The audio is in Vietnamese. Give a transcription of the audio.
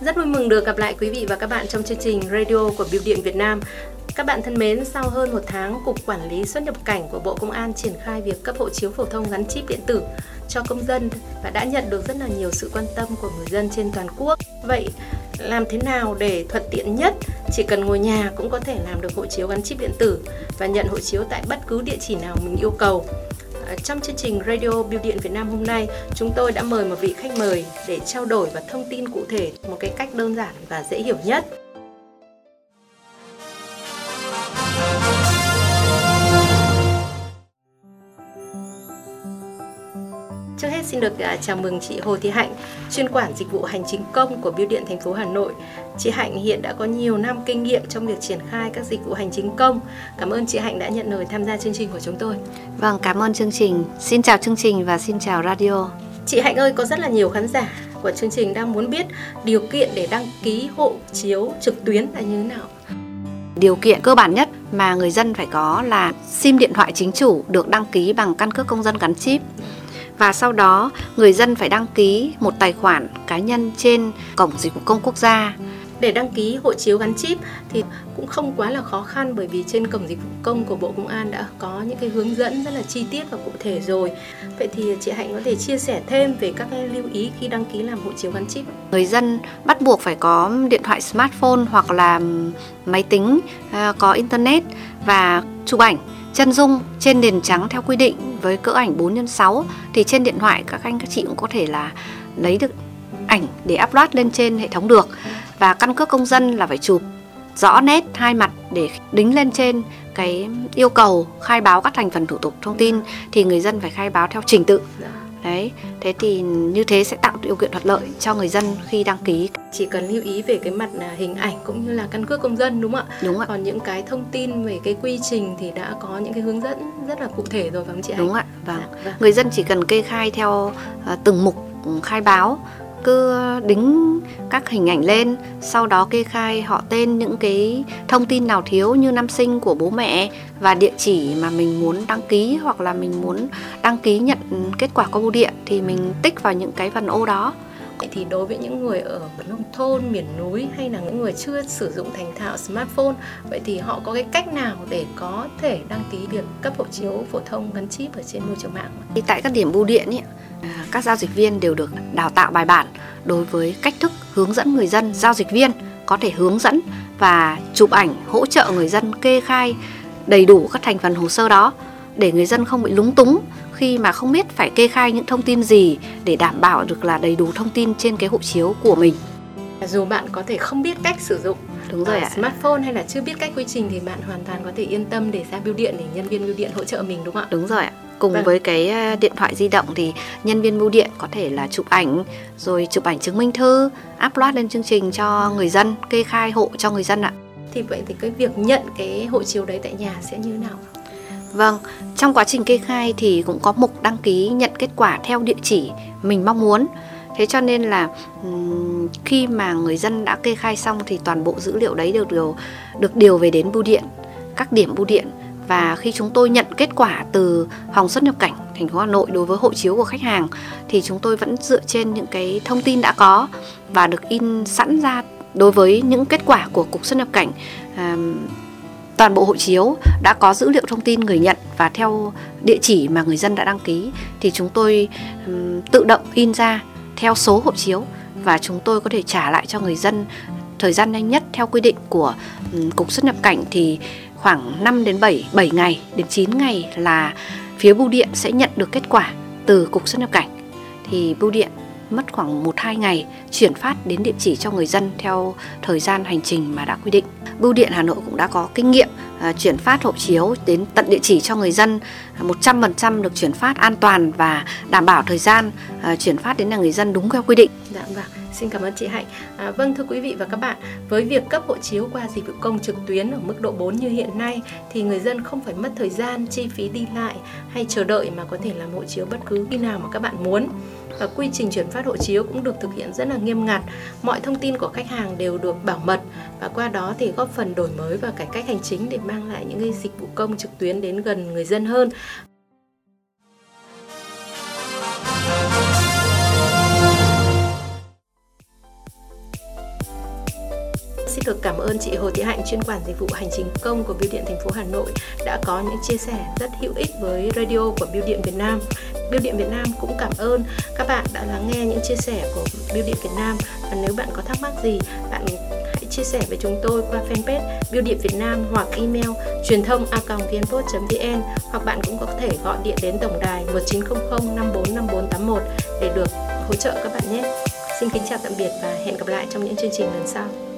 Rất vui mừng được gặp lại quý vị và các bạn trong chương trình radio của Biêu điện Việt Nam. Các bạn thân mến, sau hơn một tháng, Cục Quản lý xuất nhập cảnh của Bộ Công an triển khai việc cấp hộ chiếu phổ thông gắn chip điện tử cho công dân và đã nhận được rất là nhiều sự quan tâm của người dân trên toàn quốc. Vậy làm thế nào để thuận tiện nhất chỉ cần ngồi nhà cũng có thể làm được hộ chiếu gắn chip điện tử và nhận hộ chiếu tại bất cứ địa chỉ nào mình yêu cầu Ờ, trong chương trình Radio Biêu điện Việt Nam hôm nay, chúng tôi đã mời một vị khách mời để trao đổi và thông tin cụ thể một cái cách đơn giản và dễ hiểu nhất. Hết xin được à, chào mừng chị Hồ Thị Hạnh, chuyên quản dịch vụ hành chính công của Bưu điện thành phố Hà Nội. Chị Hạnh hiện đã có nhiều năm kinh nghiệm trong việc triển khai các dịch vụ hành chính công. Cảm ơn chị Hạnh đã nhận lời tham gia chương trình của chúng tôi. Vâng, cảm ơn chương trình. Xin chào chương trình và xin chào radio. Chị Hạnh ơi, có rất là nhiều khán giả của chương trình đang muốn biết điều kiện để đăng ký hộ chiếu trực tuyến là như thế nào. Điều kiện cơ bản nhất mà người dân phải có là SIM điện thoại chính chủ được đăng ký bằng căn cước công dân gắn chip và sau đó người dân phải đăng ký một tài khoản cá nhân trên cổng dịch vụ công quốc gia để đăng ký hộ chiếu gắn chip thì cũng không quá là khó khăn bởi vì trên cổng dịch vụ công của Bộ Công an đã có những cái hướng dẫn rất là chi tiết và cụ thể rồi. Vậy thì chị Hạnh có thể chia sẻ thêm về các cái lưu ý khi đăng ký làm hộ chiếu gắn chip. Người dân bắt buộc phải có điện thoại smartphone hoặc là máy tính à, có internet và chụp ảnh chân dung trên nền trắng theo quy định với cỡ ảnh 4 x 6 thì trên điện thoại các anh, các chị cũng có thể là lấy được ảnh để upload lên trên hệ thống được. Và căn cước công dân là phải chụp rõ nét hai mặt để đính lên trên cái yêu cầu khai báo các thành phần thủ tục thông tin thì người dân phải khai báo theo trình tự đấy thế thì như thế sẽ tạo điều kiện thuận lợi cho người dân khi đăng ký. Chỉ cần lưu ý về cái mặt là hình ảnh cũng như là căn cước công dân đúng không ạ? Đúng ạ. Còn những cái thông tin về cái quy trình thì đã có những cái hướng dẫn rất là cụ thể rồi phải không chị đúng ạ vâng. Dạ, vâng. Người dân chỉ cần kê khai theo uh, từng mục khai báo cứ đính các hình ảnh lên, sau đó kê khai họ tên những cái thông tin nào thiếu như năm sinh của bố mẹ và địa chỉ mà mình muốn đăng ký hoặc là mình muốn đăng ký nhận kết quả qua bưu điện thì mình tích vào những cái phần ô đó. Vậy thì đối với những người ở nông thôn, miền núi hay là những người chưa sử dụng thành thạo smartphone, vậy thì họ có cái cách nào để có thể đăng ký việc cấp hộ chiếu phổ thông gắn chip ở trên môi trường mạng? Thì tại các điểm bưu điện ấy, à, các giao dịch viên đều được đào tạo bài bản đối với cách thức hướng dẫn người dân, giao dịch viên có thể hướng dẫn và chụp ảnh hỗ trợ người dân kê khai đầy đủ các thành phần hồ sơ đó để người dân không bị lúng túng khi mà không biết phải kê khai những thông tin gì để đảm bảo được là đầy đủ thông tin trên cái hộ chiếu của mình. Dù bạn có thể không biết cách sử dụng đúng rồi uh, smartphone hay là chưa biết cách quy trình thì bạn hoàn toàn có thể yên tâm để ra bưu điện để nhân viên bưu điện hỗ trợ mình đúng không ạ? Đúng rồi ạ. Cùng vâng. với cái à, điện thoại di động thì nhân viên bưu điện có thể là chụp ảnh rồi chụp ảnh chứng minh thư, upload lên chương trình cho người dân, kê khai hộ cho người dân ạ. Thì vậy thì cái việc nhận cái hộ chiếu đấy tại nhà sẽ như thế nào? Vâng, trong quá trình kê khai thì cũng có mục đăng ký nhận kết quả theo địa chỉ mình mong muốn. Thế cho nên là khi mà người dân đã kê khai xong thì toàn bộ dữ liệu đấy được điều được điều về đến bưu điện, các điểm bưu điện và khi chúng tôi nhận kết quả từ phòng xuất nhập cảnh thành phố Hà Nội đối với hộ chiếu của khách hàng thì chúng tôi vẫn dựa trên những cái thông tin đã có và được in sẵn ra đối với những kết quả của cục xuất nhập cảnh toàn bộ hộ chiếu đã có dữ liệu thông tin người nhận và theo địa chỉ mà người dân đã đăng ký thì chúng tôi um, tự động in ra theo số hộ chiếu và chúng tôi có thể trả lại cho người dân thời gian nhanh nhất theo quy định của um, cục xuất nhập cảnh thì khoảng 5 đến 7 7 ngày đến 9 ngày là phía bưu điện sẽ nhận được kết quả từ cục xuất nhập cảnh. Thì bưu điện mất khoảng 1-2 ngày chuyển phát đến địa chỉ cho người dân theo thời gian hành trình mà đã quy định. Bưu điện Hà Nội cũng đã có kinh nghiệm à, chuyển phát hộ chiếu đến tận địa chỉ cho người dân à, 100% được chuyển phát an toàn và đảm bảo thời gian à, chuyển phát đến là người dân đúng theo quy định. Dạ vâng. Xin cảm ơn chị Hạnh. À, vâng thưa quý vị và các bạn, với việc cấp hộ chiếu qua dịch vụ công trực tuyến ở mức độ 4 như hiện nay thì người dân không phải mất thời gian, chi phí đi lại hay chờ đợi mà có thể làm hộ chiếu bất cứ khi nào mà các bạn muốn và quy trình chuyển phát hộ chiếu cũng được thực hiện rất là nghiêm ngặt. Mọi thông tin của khách hàng đều được bảo mật và qua đó thì góp phần đổi mới và cải cách hành chính để mang lại những cái dịch vụ công trực tuyến đến gần người dân hơn. Xin được cảm ơn chị Hồ Thị Hạnh chuyên quản dịch vụ hành chính công của Bưu điện thành phố Hà Nội đã có những chia sẻ rất hữu ích với radio của Bưu điện Việt Nam. Bưu điện Việt Nam cũng cảm ơn các bạn đã lắng nghe những chia sẻ của Bưu điện Việt Nam và nếu bạn có thắc mắc gì, bạn hãy chia sẻ với chúng tôi qua fanpage Bưu điện Việt Nam hoặc email truyền thông a vn hoặc bạn cũng có thể gọi điện đến tổng đài 1900 545481 để được hỗ trợ các bạn nhé. Xin kính chào tạm biệt và hẹn gặp lại trong những chương trình lần sau.